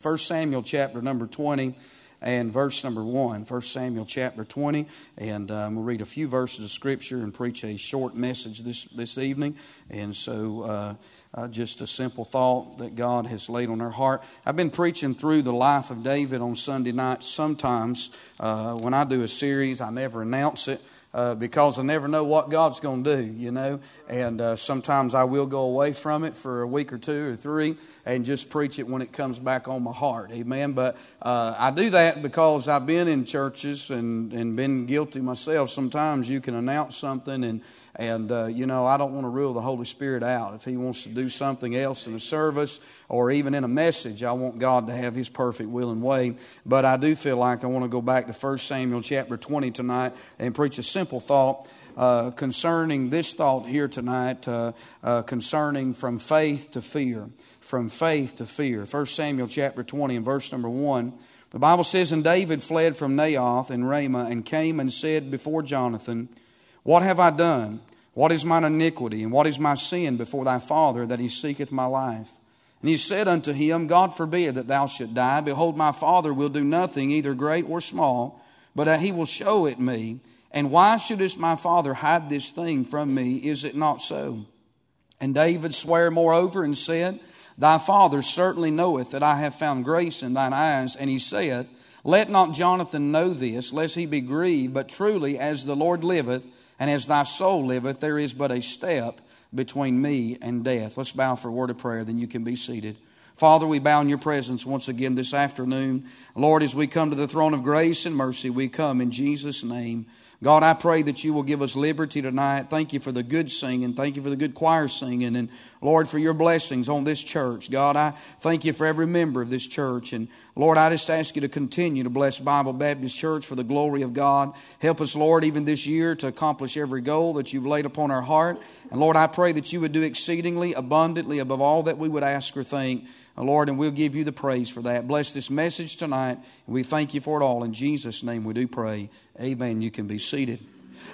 1 Samuel chapter number 20 and verse number 1. 1 Samuel chapter 20. And um, we'll read a few verses of Scripture and preach a short message this, this evening. And so, uh, uh, just a simple thought that God has laid on our heart. I've been preaching through the life of David on Sunday nights. Sometimes, uh, when I do a series, I never announce it uh, because I never know what God's going to do, you know. And uh, sometimes I will go away from it for a week or two or three and just preach it when it comes back on my heart, amen. But uh, I do that because I've been in churches and, and been guilty myself. Sometimes you can announce something and and, uh, you know, I don't want to rule the Holy Spirit out. If He wants to do something else in a service or even in a message, I want God to have His perfect will and way. But I do feel like I want to go back to 1 Samuel chapter 20 tonight and preach a simple thought. Uh, concerning this thought here tonight, uh, uh, concerning from faith to fear. From faith to fear. 1 Samuel chapter 20 and verse number 1. The Bible says, And David fled from Naioth and Ramah and came and said before Jonathan, What have I done? What is mine iniquity, and what is my sin before thy father, that he seeketh my life? And he said unto him, God forbid that thou should die. Behold, my father will do nothing, either great or small, but that he will show it me. And why shouldest my father hide this thing from me? Is it not so? And David sware moreover and said, Thy father certainly knoweth that I have found grace in thine eyes. And he saith, Let not Jonathan know this, lest he be grieved, but truly as the Lord liveth, and as thy soul liveth, there is but a step between me and death. Let's bow for a word of prayer, then you can be seated. Father, we bow in your presence once again this afternoon. Lord, as we come to the throne of grace and mercy, we come in Jesus' name. God, I pray that you will give us liberty tonight. Thank you for the good singing. Thank you for the good choir singing. And Lord, for your blessings on this church. God, I thank you for every member of this church. And Lord, I just ask you to continue to bless Bible Baptist Church for the glory of God. Help us, Lord, even this year to accomplish every goal that you've laid upon our heart. And Lord, I pray that you would do exceedingly abundantly above all that we would ask or think. Lord, and we'll give you the praise for that. Bless this message tonight. And we thank you for it all. In Jesus' name we do pray. Amen. You can be seated.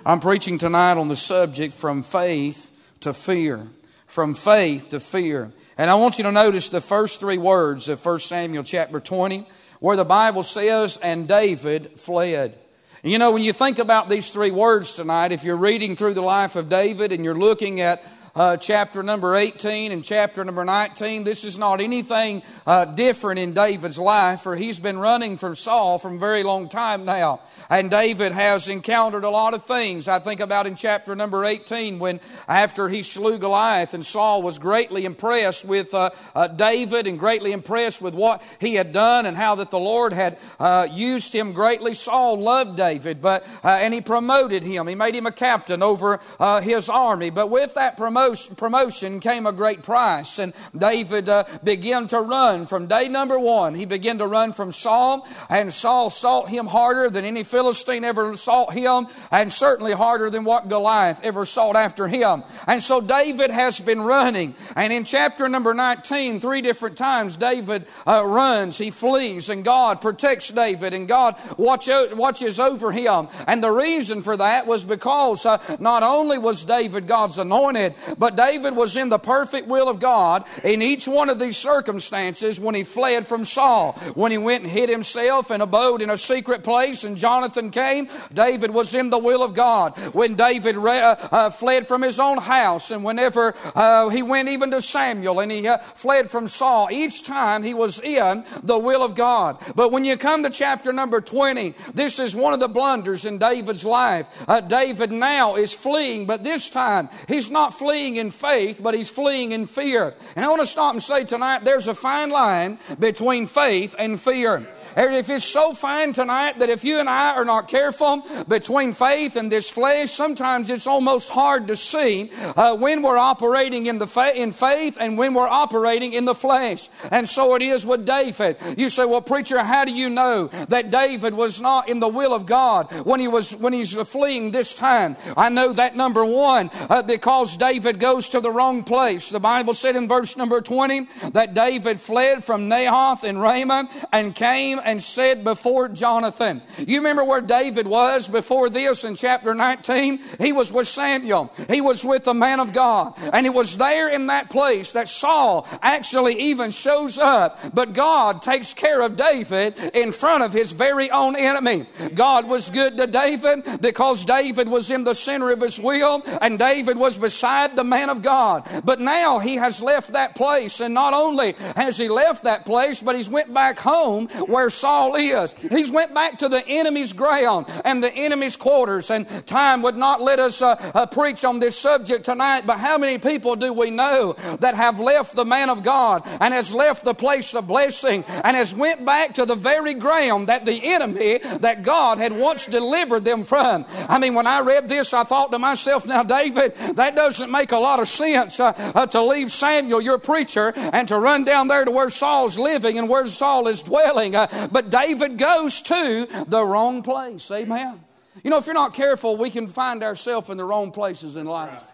I'm preaching tonight on the subject from faith to fear. From faith to fear. And I want you to notice the first three words of 1 Samuel chapter 20, where the Bible says, And David fled. You know, when you think about these three words tonight, if you're reading through the life of David and you're looking at uh, chapter number 18 and chapter number 19. This is not anything uh, different in David's life, for he's been running from Saul from a very long time now. And David has encountered a lot of things. I think about in chapter number 18 when after he slew Goliath and Saul was greatly impressed with uh, uh David and greatly impressed with what he had done and how that the Lord had uh, used him greatly. Saul loved David, but uh, and he promoted him. He made him a captain over his army. But with that promotion, promotion came a great price. And David uh, began to run from day number one. He began to run from Saul, and Saul sought him harder than any Philistine ever sought him, and certainly harder than what Goliath ever sought after him. And so David has been running. And in chapter number 19, three different times David uh, runs, he flees, and God protects David, and God watch, watches over him. And the reason for that was because uh, not only was David God's anointed, but David was in the perfect will of God in each one of these circumstances when he fled from Saul. When he went and hid himself and abode in a secret place and Jonathan came, David was in the will of God. When David re- uh, uh, fled from his own house and whenever uh, he went even to Samuel and he uh, fled from Saul, each time he was in the will of God. But when you come to chapter number 20, this is one of the blunders in David's life. Uh, David now is fleeing, but this time he's not fleeing fleeing in faith, but he's fleeing in fear. And I want to stop and say tonight there's a fine line between faith and fear. If it's so fine tonight that if you and I are not careful between faith and this flesh, sometimes it's almost hard to see uh, when we're operating in, the fa- in faith and when we're operating in the flesh. And so it is with David. You say, well, preacher, how do you know that David was not in the will of God when he was when he's fleeing this time? I know that number one uh, because David David goes to the wrong place. The Bible said in verse number 20 that David fled from Naioth and Ramah and came and said before Jonathan. You remember where David was before this in chapter 19? He was with Samuel. He was with the man of God. And it was there in that place that Saul actually even shows up. But God takes care of David in front of his very own enemy. God was good to David because David was in the center of his will and David was beside the man of God. But now he has left that place and not only has he left that place, but he's went back home where Saul is. He's went back to the enemy's ground and the enemy's quarters and time would not let us uh, uh, preach on this subject tonight, but how many people do we know that have left the man of God and has left the place of blessing and has went back to the very ground that the enemy that God had once delivered them from? I mean, when I read this, I thought to myself, now, David, that doesn't make a lot of sense uh, uh, to leave Samuel, your preacher, and to run down there to where Saul's living and where Saul is dwelling. Uh, but David goes to the wrong place. Amen. You know, if you're not careful, we can find ourselves in the wrong places in life.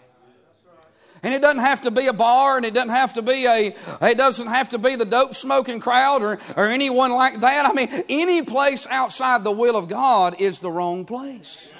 And it doesn't have to be a bar, and it doesn't have to be a, it doesn't have to be the dope smoking crowd or, or anyone like that. I mean, any place outside the will of God is the wrong place.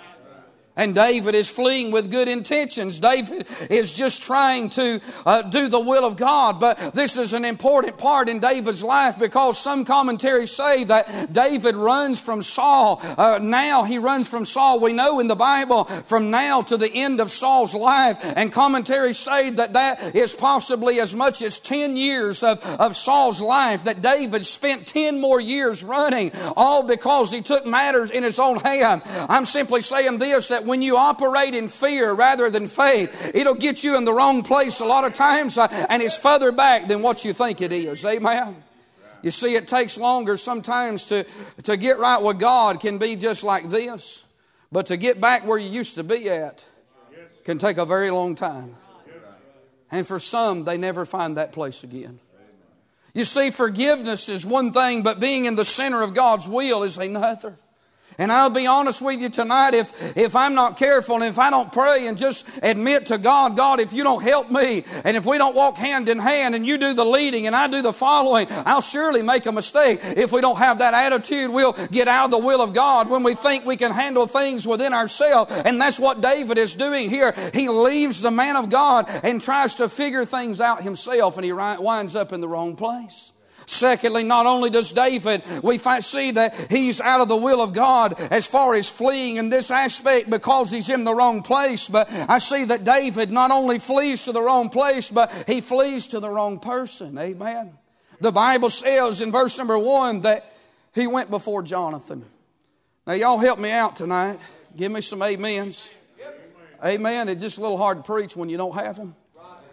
And David is fleeing with good intentions. David is just trying to uh, do the will of God. But this is an important part in David's life because some commentaries say that David runs from Saul. Uh, now he runs from Saul. We know in the Bible from now to the end of Saul's life. And commentaries say that that is possibly as much as 10 years of, of Saul's life, that David spent 10 more years running, all because he took matters in his own hand. I'm simply saying this that when you operate in fear rather than faith, it'll get you in the wrong place a lot of times uh, and it's further back than what you think it is. Amen. You see, it takes longer sometimes to, to get right with God can be just like this. But to get back where you used to be at can take a very long time. And for some, they never find that place again. You see, forgiveness is one thing, but being in the center of God's will is another. And I'll be honest with you tonight, if, if I'm not careful and if I don't pray and just admit to God, God, if you don't help me and if we don't walk hand in hand and you do the leading and I do the following, I'll surely make a mistake. If we don't have that attitude, we'll get out of the will of God when we think we can handle things within ourselves. And that's what David is doing here. He leaves the man of God and tries to figure things out himself and he winds up in the wrong place. Secondly, not only does David, we see that he's out of the will of God as far as fleeing in this aspect because he's in the wrong place, but I see that David not only flees to the wrong place, but he flees to the wrong person. Amen. The Bible says in verse number one that he went before Jonathan. Now, y'all help me out tonight. Give me some amens. Amen. It's just a little hard to preach when you don't have them.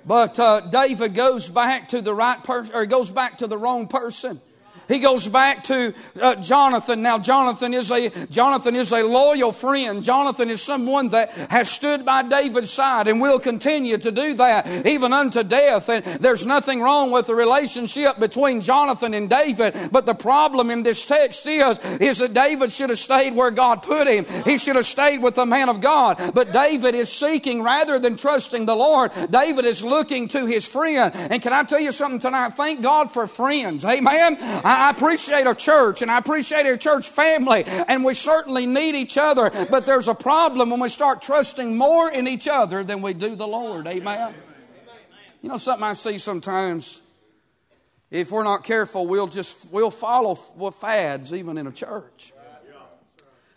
But uh, David goes back to the right person, or goes back to the wrong person. He goes back to uh, Jonathan. Now, Jonathan is a Jonathan is a loyal friend. Jonathan is someone that has stood by David's side and will continue to do that even unto death. And there's nothing wrong with the relationship between Jonathan and David. But the problem in this text is is that David should have stayed where God put him. He should have stayed with the man of God. But David is seeking rather than trusting the Lord. David is looking to his friend. And can I tell you something tonight? Thank God for friends. Amen. I, I appreciate our church and I appreciate our church family, and we certainly need each other. But there's a problem when we start trusting more in each other than we do the Lord. Amen. You know something I see sometimes. If we're not careful, we'll just we'll follow fads even in a church.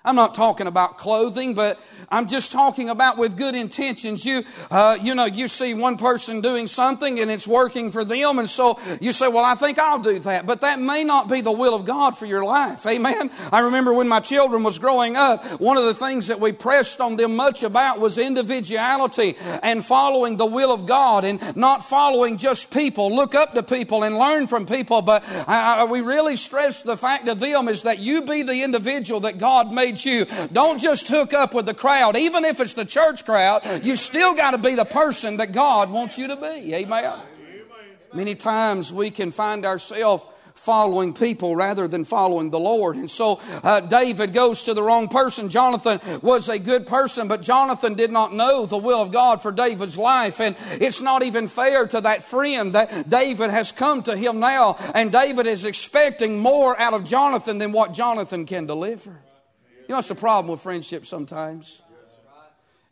I'm not talking about clothing, but I'm just talking about with good intentions. You, uh, you know, you see one person doing something and it's working for them, and so you say, "Well, I think I'll do that," but that may not be the will of God for your life. Amen. I remember when my children was growing up, one of the things that we pressed on them much about was individuality and following the will of God and not following just people. Look up to people and learn from people, but I, I, we really stressed the fact of them is that you be the individual that God made you. Don't just hook up with the crowd. Even if it's the church crowd, you still got to be the person that God wants you to be. Amen. Many times we can find ourselves following people rather than following the Lord. And so uh, David goes to the wrong person. Jonathan was a good person, but Jonathan did not know the will of God for David's life. And it's not even fair to that friend that David has come to him now, and David is expecting more out of Jonathan than what Jonathan can deliver. You know, it's the problem with friendship sometimes.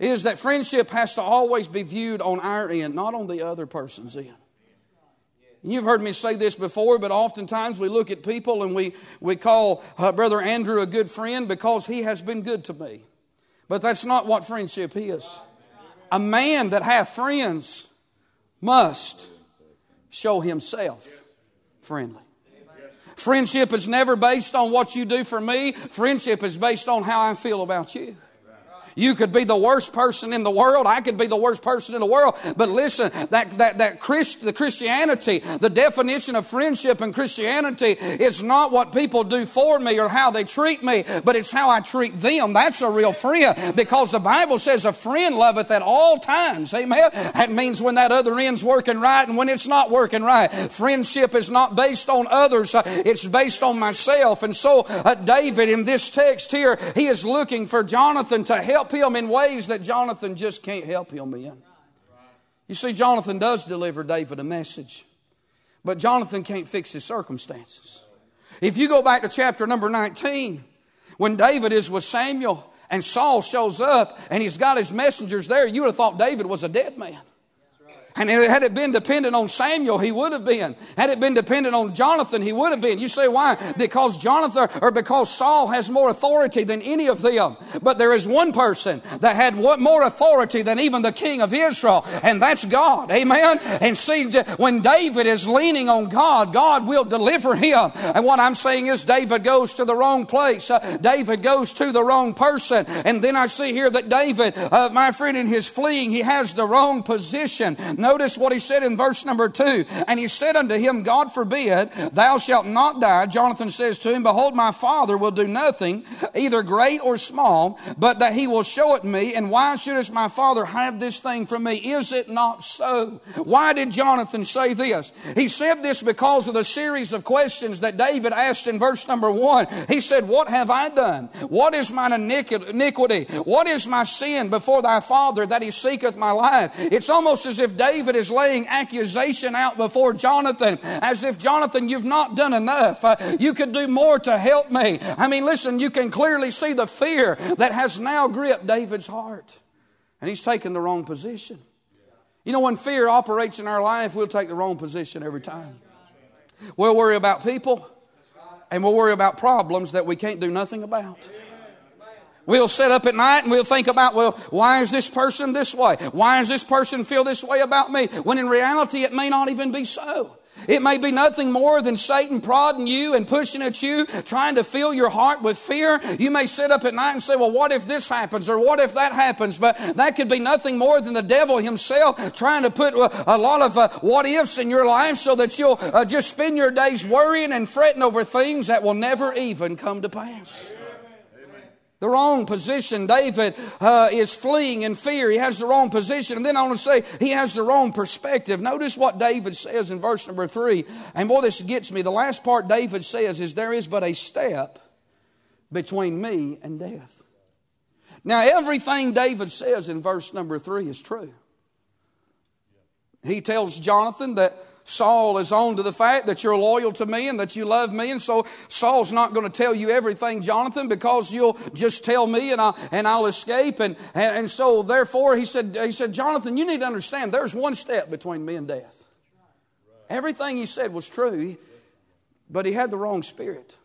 Is that friendship has to always be viewed on our end, not on the other person's end. You've heard me say this before, but oftentimes we look at people and we, we call uh, Brother Andrew a good friend because he has been good to me. But that's not what friendship is. A man that hath friends must show himself friendly. Friendship is never based on what you do for me. Friendship is based on how I feel about you. You could be the worst person in the world. I could be the worst person in the world. But listen, that, that, that Christ, the Christianity, the definition of friendship and Christianity is not what people do for me or how they treat me, but it's how I treat them. That's a real friend because the Bible says a friend loveth at all times. Amen. That means when that other end's working right and when it's not working right. Friendship is not based on others. It's based on myself. And so uh, David in this text here, he is looking for Jonathan to help help him in ways that Jonathan just can't help him in. You see, Jonathan does deliver David a message, but Jonathan can't fix his circumstances. If you go back to chapter number 19, when David is with Samuel and Saul shows up and he's got his messengers there, you would have thought David was a dead man. And had it been dependent on Samuel, he would have been. Had it been dependent on Jonathan, he would have been. You say why? Because Jonathan or because Saul has more authority than any of them. But there is one person that had more authority than even the king of Israel, and that's God. Amen. And see, when David is leaning on God, God will deliver him. And what I'm saying is, David goes to the wrong place. Uh, David goes to the wrong person. And then I see here that David, uh, my friend, in his fleeing, he has the wrong position. Notice what he said in verse number two. And he said unto him, God forbid, thou shalt not die. Jonathan says to him, Behold, my father will do nothing, either great or small, but that he will show it me. And why shouldest my father hide this thing from me? Is it not so? Why did Jonathan say this? He said this because of the series of questions that David asked in verse number one. He said, What have I done? What is mine iniquity? What is my sin before thy father that he seeketh my life? It's almost as if David David is laying accusation out before Jonathan as if, Jonathan, you've not done enough. Uh, you could do more to help me. I mean, listen, you can clearly see the fear that has now gripped David's heart. And he's taken the wrong position. You know, when fear operates in our life, we'll take the wrong position every time. We'll worry about people and we'll worry about problems that we can't do nothing about. We'll sit up at night and we'll think about, well, why is this person this way? Why does this person feel this way about me? When in reality, it may not even be so. It may be nothing more than Satan prodding you and pushing at you, trying to fill your heart with fear. You may sit up at night and say, Well, what if this happens or what if that happens? But that could be nothing more than the devil himself trying to put a lot of uh, what ifs in your life so that you'll uh, just spend your days worrying and fretting over things that will never even come to pass. The wrong position. David uh, is fleeing in fear. He has the wrong position. And then I want to say he has the wrong perspective. Notice what David says in verse number three. And boy, this gets me. The last part David says is, There is but a step between me and death. Now, everything David says in verse number three is true. He tells Jonathan that Saul is on to the fact that you're loyal to me and that you love me. And so Saul's not going to tell you everything, Jonathan, because you'll just tell me and I'll, and I'll escape. And, and, and so therefore he said, he said, Jonathan, you need to understand there's one step between me and death. Everything he said was true, but he had the wrong spirit.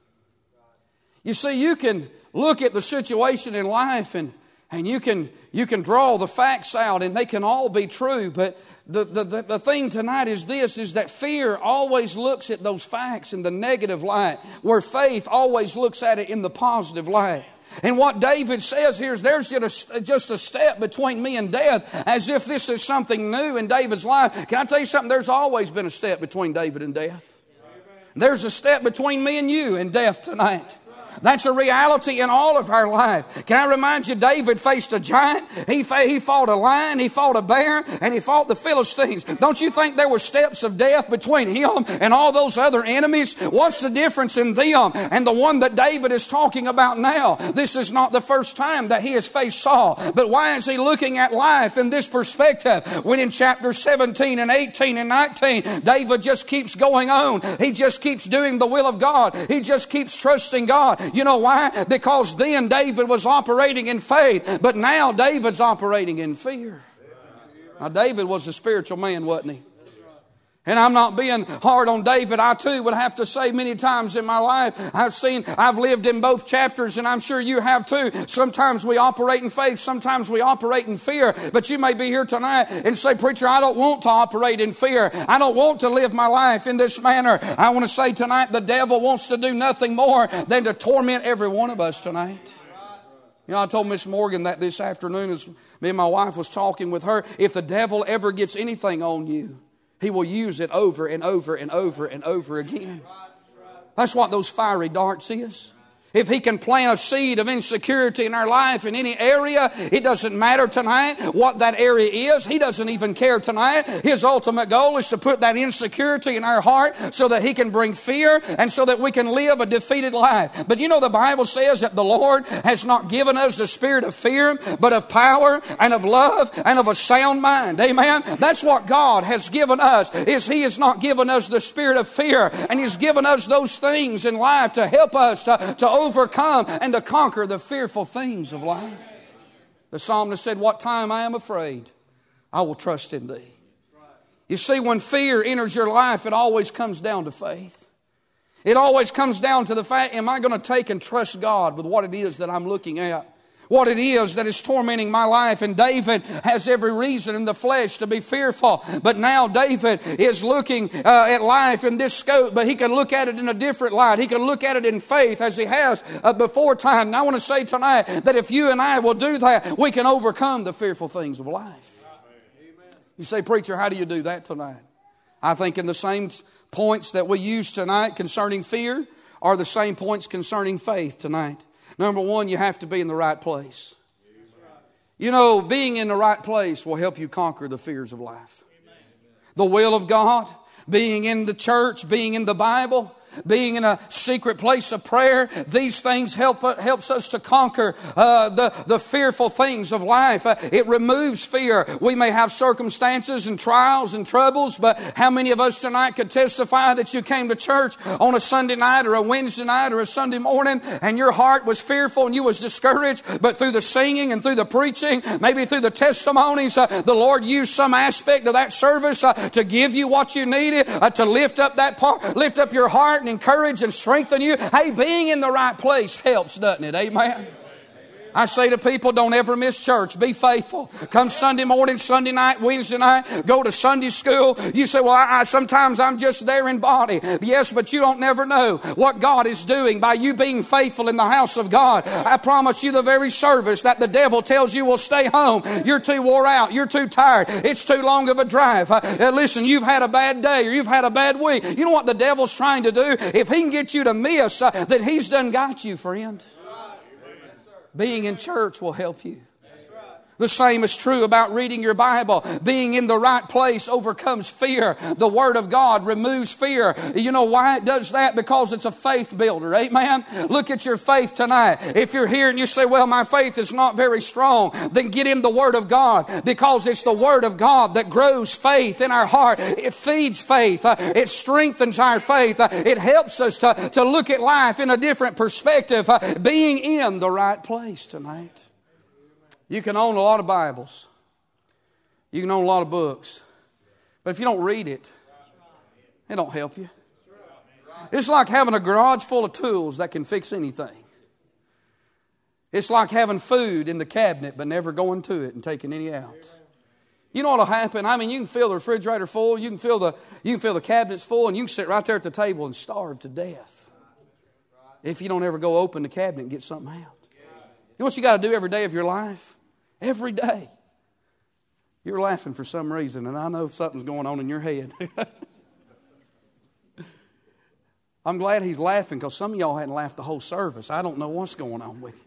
You see, you can look at the situation in life and and you can you can draw the facts out and they can all be true but the, the, the, thing tonight is this is that fear always looks at those facts in the negative light where faith always looks at it in the positive light and what David says here is there's just a, just a step between me and death, as if this is something new in David's life. Can I tell you something? There's always been a step between David and death. There's a step between me and you and death tonight. That's a reality in all of our life. Can I remind you, David faced a giant. He, he fought a lion, he fought a bear, and he fought the Philistines. Don't you think there were steps of death between him and all those other enemies? What's the difference in them and the one that David is talking about now? This is not the first time that he has faced Saul, but why is he looking at life in this perspective when in chapter 17 and 18 and 19, David just keeps going on. He just keeps doing the will of God. He just keeps trusting God. You know why? Because then David was operating in faith, but now David's operating in fear. Now, David was a spiritual man, wasn't he? And I'm not being hard on David. I too would have to say many times in my life, I've seen, I've lived in both chapters, and I'm sure you have too. Sometimes we operate in faith, sometimes we operate in fear. But you may be here tonight and say, Preacher, I don't want to operate in fear. I don't want to live my life in this manner. I want to say tonight, the devil wants to do nothing more than to torment every one of us tonight. You know, I told Miss Morgan that this afternoon as me and my wife was talking with her. If the devil ever gets anything on you, he will use it over and over and over and over again. That's what those fiery darts is. If He can plant a seed of insecurity in our life in any area, it doesn't matter tonight what that area is. He doesn't even care tonight. His ultimate goal is to put that insecurity in our heart so that He can bring fear and so that we can live a defeated life. But you know, the Bible says that the Lord has not given us the spirit of fear, but of power and of love and of a sound mind. Amen. That's what God has given us, is He has not given us the spirit of fear, and He's given us those things in life to help us to, to overcome and to conquer the fearful things of life. The psalmist said, What time I am afraid, I will trust in thee. You see, when fear enters your life, it always comes down to faith. It always comes down to the fact, am I going to take and trust God with what it is that I'm looking at? What it is that is tormenting my life. And David has every reason in the flesh to be fearful. But now David is looking uh, at life in this scope, but he can look at it in a different light. He can look at it in faith as he has uh, before time. And I want to say tonight that if you and I will do that, we can overcome the fearful things of life. You say, Preacher, how do you do that tonight? I think in the same points that we use tonight concerning fear are the same points concerning faith tonight. Number one, you have to be in the right place. You know, being in the right place will help you conquer the fears of life. The will of God, being in the church, being in the Bible, being in a secret place of prayer. These things help helps us to conquer uh, the the fearful things of life. Uh, it removes fear. We may have circumstances and trials and troubles, but how many of us tonight could testify that you came to church on a Sunday night or a Wednesday night or a Sunday morning and your heart was fearful and you was discouraged, but through the singing and through the preaching, maybe through the testimonies, uh, the Lord used some aspect of that service uh, to give you what you needed, uh, to lift up that part, lift up your heart and encourage and strengthen you. Hey, being in the right place helps, doesn't it? Amen. I say to people, don't ever miss church. Be faithful. Come Sunday morning, Sunday night, Wednesday night, go to Sunday school. You say, well, I, I, sometimes I'm just there in body. Yes, but you don't never know what God is doing by you being faithful in the house of God. I promise you the very service that the devil tells you will stay home. You're too wore out. You're too tired. It's too long of a drive. Uh, listen, you've had a bad day or you've had a bad week. You know what the devil's trying to do? If he can get you to miss, uh, then he's done got you, friend. Being in church will help you. The same is true about reading your Bible. Being in the right place overcomes fear. The Word of God removes fear. You know why it does that? Because it's a faith builder. Amen? Look at your faith tonight. If you're here and you say, well, my faith is not very strong, then get in the Word of God because it's the Word of God that grows faith in our heart. It feeds faith. Uh, it strengthens our faith. Uh, it helps us to, to look at life in a different perspective. Uh, being in the right place tonight. You can own a lot of Bibles, you can own a lot of books, but if you don't read it, it don't help you. It's like having a garage full of tools that can fix anything. It's like having food in the cabinet but never going to it and taking any out. You know what'll happen? I mean, you can fill the refrigerator full, you can fill the you can fill the cabinets full, and you can sit right there at the table and starve to death. If you don't ever go open the cabinet and get something out. You know what you got to do every day of your life? Every day. You're laughing for some reason, and I know something's going on in your head. I'm glad he's laughing because some of y'all hadn't laughed the whole service. I don't know what's going on with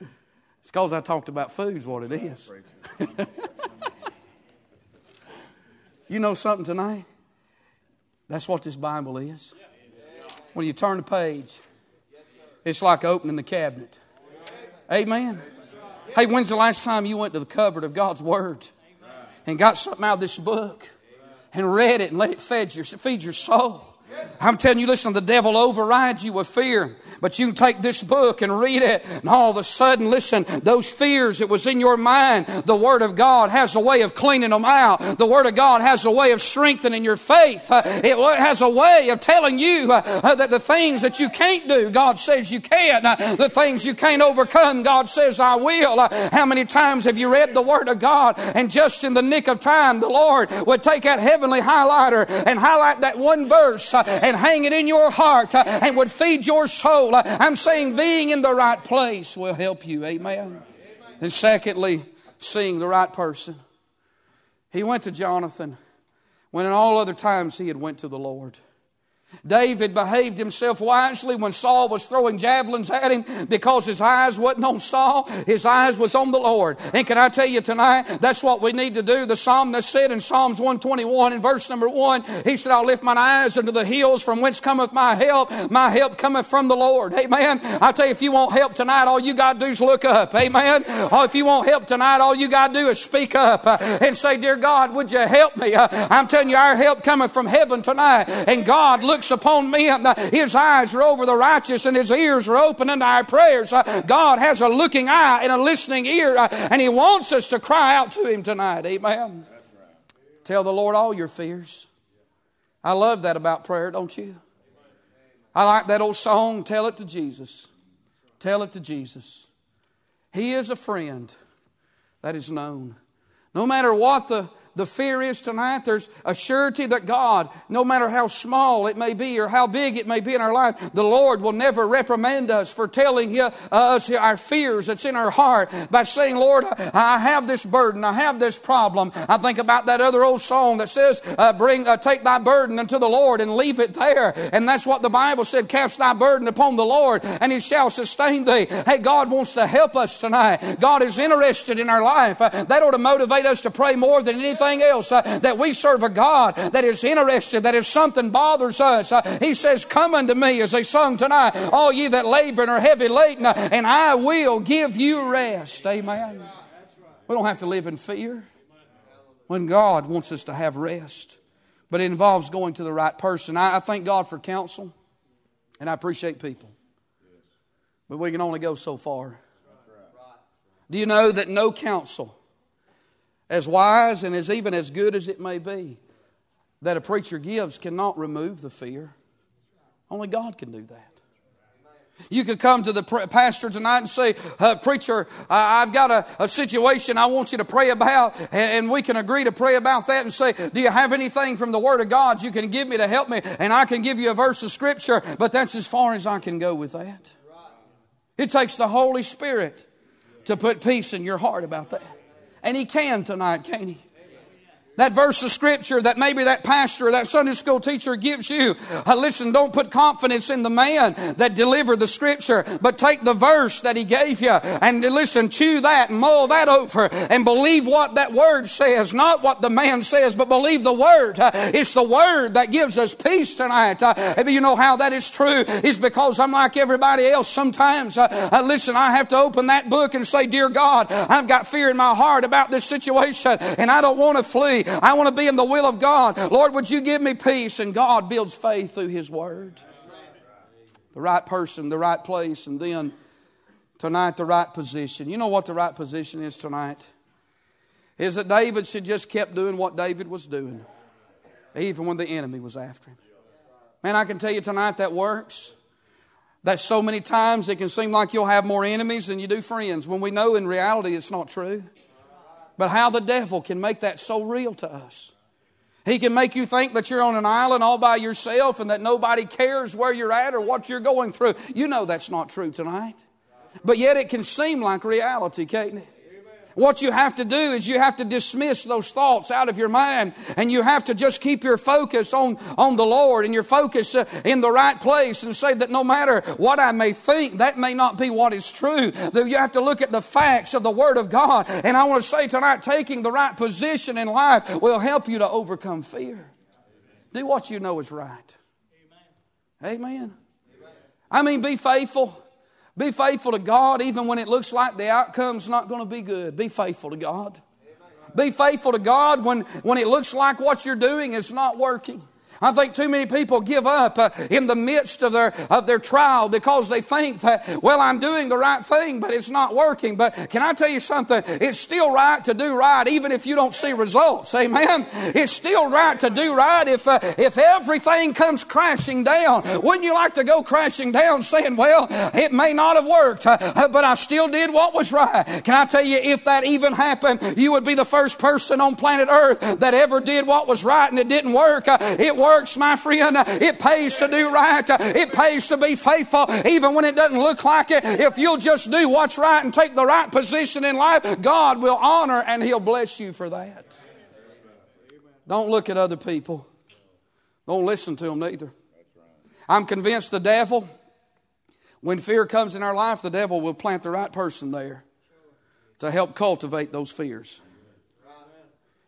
you. It's because I talked about food's what it is. you know something tonight? That's what this Bible is. When you turn the page, it's like opening the cabinet. Amen. Hey, when's the last time you went to the cupboard of God's Word and got something out of this book and read it and let it feed your, feed your soul? I'm telling you, listen, the devil overrides you with fear. But you can take this book and read it, and all of a sudden, listen, those fears that was in your mind, the Word of God has a way of cleaning them out. The Word of God has a way of strengthening your faith. Uh, it has a way of telling you uh, uh, that the things that you can't do, God says you can. The things you can't overcome, God says I will. How many times have you read the Word of God and just in the nick of time, the Lord would take that heavenly highlighter and highlight that one verse and hang it in your heart uh, and would feed your soul. Uh, I'm saying being in the right place will help you. Amen. And secondly, seeing the right person. He went to Jonathan when in all other times he had went to the Lord. David behaved himself wisely when Saul was throwing javelins at him because his eyes wasn't on Saul, his eyes was on the Lord. And can I tell you tonight, that's what we need to do. The psalm that said in Psalms 121 in verse number 1, he said, I'll lift mine eyes unto the hills from whence cometh my help. My help cometh from the Lord. Amen. I tell you, if you want help tonight, all you got to do is look up. Amen. Or if you want help tonight, all you got to do is speak up uh, and say, Dear God, would you help me? Uh, I'm telling you, our help cometh from heaven tonight. And God, look looks upon men, his eyes are over the righteous and his ears are open unto our prayers. Uh, God has a looking eye and a listening ear, uh, and he wants us to cry out to him tonight. Amen. Tell the Lord all your fears. I love that about prayer, don't you? I like that old song, Tell It to Jesus. Tell it to Jesus. He is a friend that is known. No matter what the the fear is tonight, there's a surety that God, no matter how small it may be or how big it may be in our life, the Lord will never reprimand us for telling us our fears that's in our heart by saying, Lord, I have this burden, I have this problem. I think about that other old song that says, uh, "Bring, uh, take thy burden unto the Lord and leave it there." And that's what the Bible said: "Cast thy burden upon the Lord, and He shall sustain thee." Hey, God wants to help us tonight. God is interested in our life. Uh, that ought to motivate us to pray more than anything anything else, uh, that we serve a God that is interested, that if something bothers us, uh, He says, Come unto me, as they sung tonight, all ye that labor and are heavy laden, uh, and I will give you rest. Amen. We don't have to live in fear when God wants us to have rest. But it involves going to the right person. I thank God for counsel, and I appreciate people. But we can only go so far. Do you know that no counsel as wise and as even as good as it may be, that a preacher gives cannot remove the fear. Only God can do that. You could come to the pastor tonight and say, uh, Preacher, I've got a, a, situation I want you to pray about, and we can agree to pray about that and say, Do you have anything from the Word of God you can give me to help me? And I can give you a verse of Scripture, but that's as far as I can go with that. It takes the Holy Spirit to put peace in your heart about that. And He can tonight, can't He? That verse of scripture that maybe that pastor, or that Sunday school teacher gives you. Uh, listen, don't put confidence in the man that delivered the scripture, but take the verse that he gave you and listen, chew that mull that over and believe what that word says, not what the man says, but believe the word. Uh, it's the word that gives us peace tonight. Uh, you know how that is true is because I'm like everybody else. Sometimes, uh, uh, listen, I have to open that book and say, Dear God, I've got fear in my heart about this situation and I don't want to flee. I want to be in the will of God. Lord, would you give me peace? And God builds faith through His Word. The right person, the right place, and then tonight, the right position. You know what the right position is tonight? Is that David should just kept doing what David was doing, even when the enemy was after him. Man, I can tell you tonight that works. That so many times it can seem like you'll have more enemies than you do friends when we know in reality it's not true. But how the devil can make that so real to us. He can make you think that you're on an island all by yourself and that nobody cares where you're at or what you're going through. You know that's not true tonight. But yet it can seem like reality, can't it? What you have to do is you have to dismiss those thoughts out of your mind and you have to just keep your focus on, on the Lord and your focus uh, in the right place and say that no matter what I may think, that may not be what is true. That you have to look at the facts of the Word of God. And I want to say tonight, taking the right position in life will help you to overcome fear. Do what you know is right. Amen. Amen. I mean, be faithful. Be faithful to God even when it looks like the outcome's not going to be good. Be faithful to God. Be faithful to God when, when it looks like what you're doing is not working. I think too many people give up uh, in the midst of their, of their trial because they think that, well, I'm doing the right thing, but it's not working. But can I tell you something? It's still right to do right even if you don't see results. Amen? It's still right to do right if, uh, if everything comes crashing down. Wouldn't you like to go crashing down saying, well, it may not have worked, uh, but I still did what was right? Can I tell you, if that even happened, you would be the first person on planet Earth that ever did what was right and it didn't work. Uh, it worked works, my friend. It pays to do right. It pays to be faithful, even when it doesn't look like it. If you'll just do what's right and take the right position in life, God will honor and He'll bless you for that. Don't look at other people. Don't listen to them neither. I'm convinced the devil, when fear comes in our life, the devil will plant the right person there to help cultivate those fears.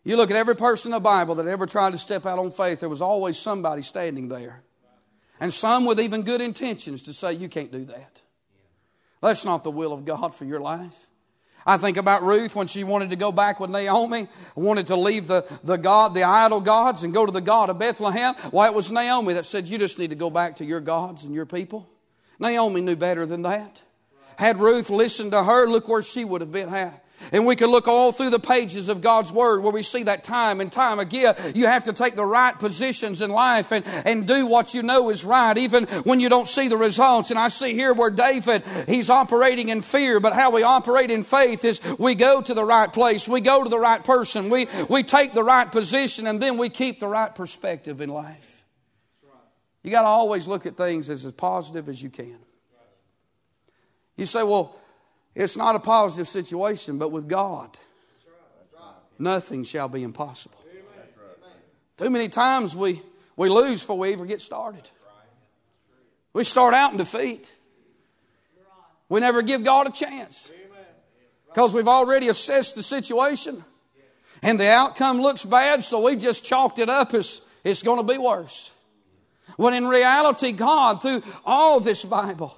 You look at every person in the Bible that ever tried to step out on faith, there was always somebody standing there. And some with even good intentions to say, You can't do that. That's not the will of God for your life. I think about Ruth when she wanted to go back with Naomi, wanted to leave the, the God, the idol gods, and go to the God of Bethlehem. Why, it was Naomi that said, You just need to go back to your gods and your people. Naomi knew better than that. Had Ruth listened to her, look where she would have been at. And we can look all through the pages of God's Word where we see that time and time again. You have to take the right positions in life and, and do what you know is right, even when you don't see the results. And I see here where David, he's operating in fear, but how we operate in faith is we go to the right place, we go to the right person, we, we take the right position, and then we keep the right perspective in life. You got to always look at things as, as positive as you can. You say, well, it's not a positive situation, but with God, nothing shall be impossible. Too many times we, we lose before we ever get started. We start out in defeat. We never give God a chance because we've already assessed the situation and the outcome looks bad, so we just chalked it up as it's going to be worse. When in reality, God, through all this Bible,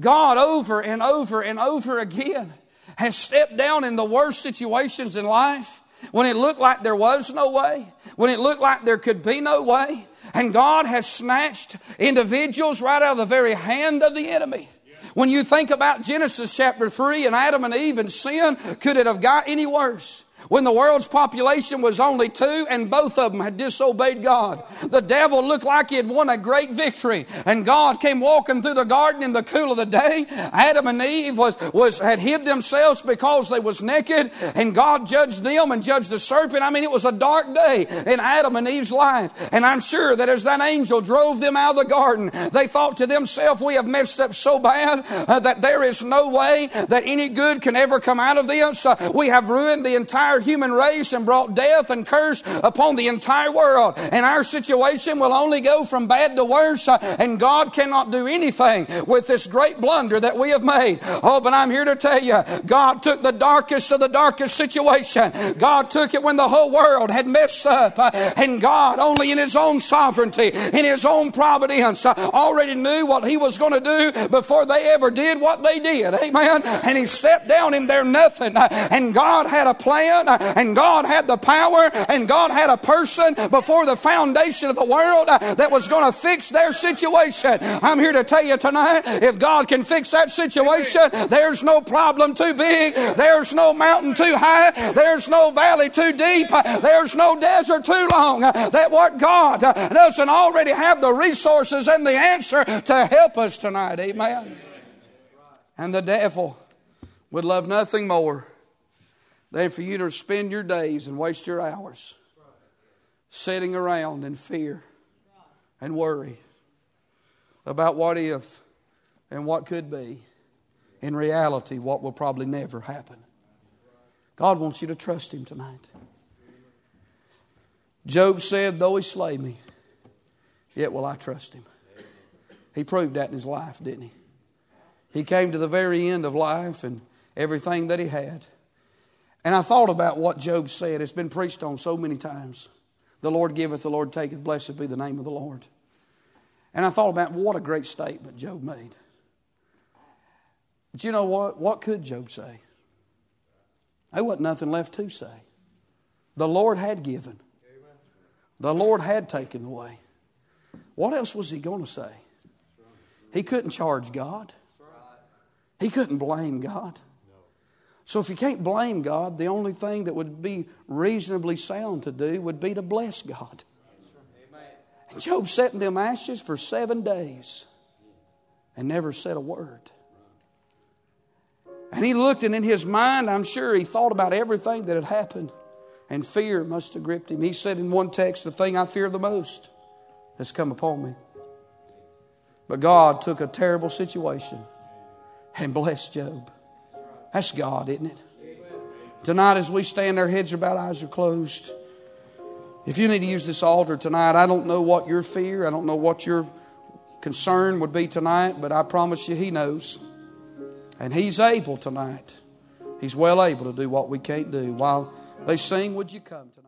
God over and over and over again has stepped down in the worst situations in life when it looked like there was no way, when it looked like there could be no way. And God has snatched individuals right out of the very hand of the enemy. When you think about Genesis chapter 3 and Adam and Eve and sin, could it have got any worse? When the world's population was only two and both of them had disobeyed God. The devil looked like he had won a great victory and God came walking through the garden in the cool of the day. Adam and Eve was, was, had hid themselves because they was naked and God judged them and judged the serpent. I mean, it was a dark day in Adam and Eve's life. And I'm sure that as that angel drove them out of the garden, they thought to themselves, we have messed up so bad uh, that there is no way that any good can ever come out of this. Uh, we have ruined the entire entire human race and brought death and curse upon the entire world. And our situation will only go from bad to worse, uh, and God cannot do anything with this great blunder that we have made. Oh, but I'm here to tell you, God took the darkest of the darkest situation. God took it when the whole world had messed up, uh, and God, only in His own sovereignty, in His own providence, uh, already knew what He was going to do before they ever did what they did. Amen. And He stepped down in their nothing, and God had a plan and God had the power and God had a person before the foundation of the world uh, that was going to fix their situation. I'm here to tell you tonight if God can fix that situation, there's no problem too big, there's no mountain too high, there's no valley too deep, uh, there's no desert too long. Uh, that what God doesn't already have the resources and the answer to help us tonight. Amen. And the devil would love nothing more than for you to spend your days and waste your hours sitting around in fear and worry about what if and what could be. In reality, what will probably never happen. God wants you to trust Him tonight. Job said, Though He slay me, yet will I trust Him. He proved that in his life, didn't he? He came to the very end of life and everything that he had. And I thought about what Job said. It's been preached on so many times. The Lord giveth, the Lord taketh. Blessed be the name of the Lord. And I thought about what a great statement Job made. But you know what? What could Job say? There wasn't nothing left to say. The Lord had given, the Lord had taken away. What else was he going to say? He couldn't charge God, he couldn't blame God. So if you can't blame God, the only thing that would be reasonably sound to do would be to bless God. And Job sat in them ashes for seven days and never said a word. And he looked, and in his mind, I'm sure he thought about everything that had happened, and fear must have gripped him. He said in one text, The thing I fear the most has come upon me. But God took a terrible situation and blessed Job. That's God, isn't it? Tonight, as we stand, our heads are bowed, eyes are closed. If you need to use this altar tonight, I don't know what your fear, I don't know what your concern would be tonight, but I promise you, He knows. And He's able tonight. He's well able to do what we can't do. While they sing, would you come tonight?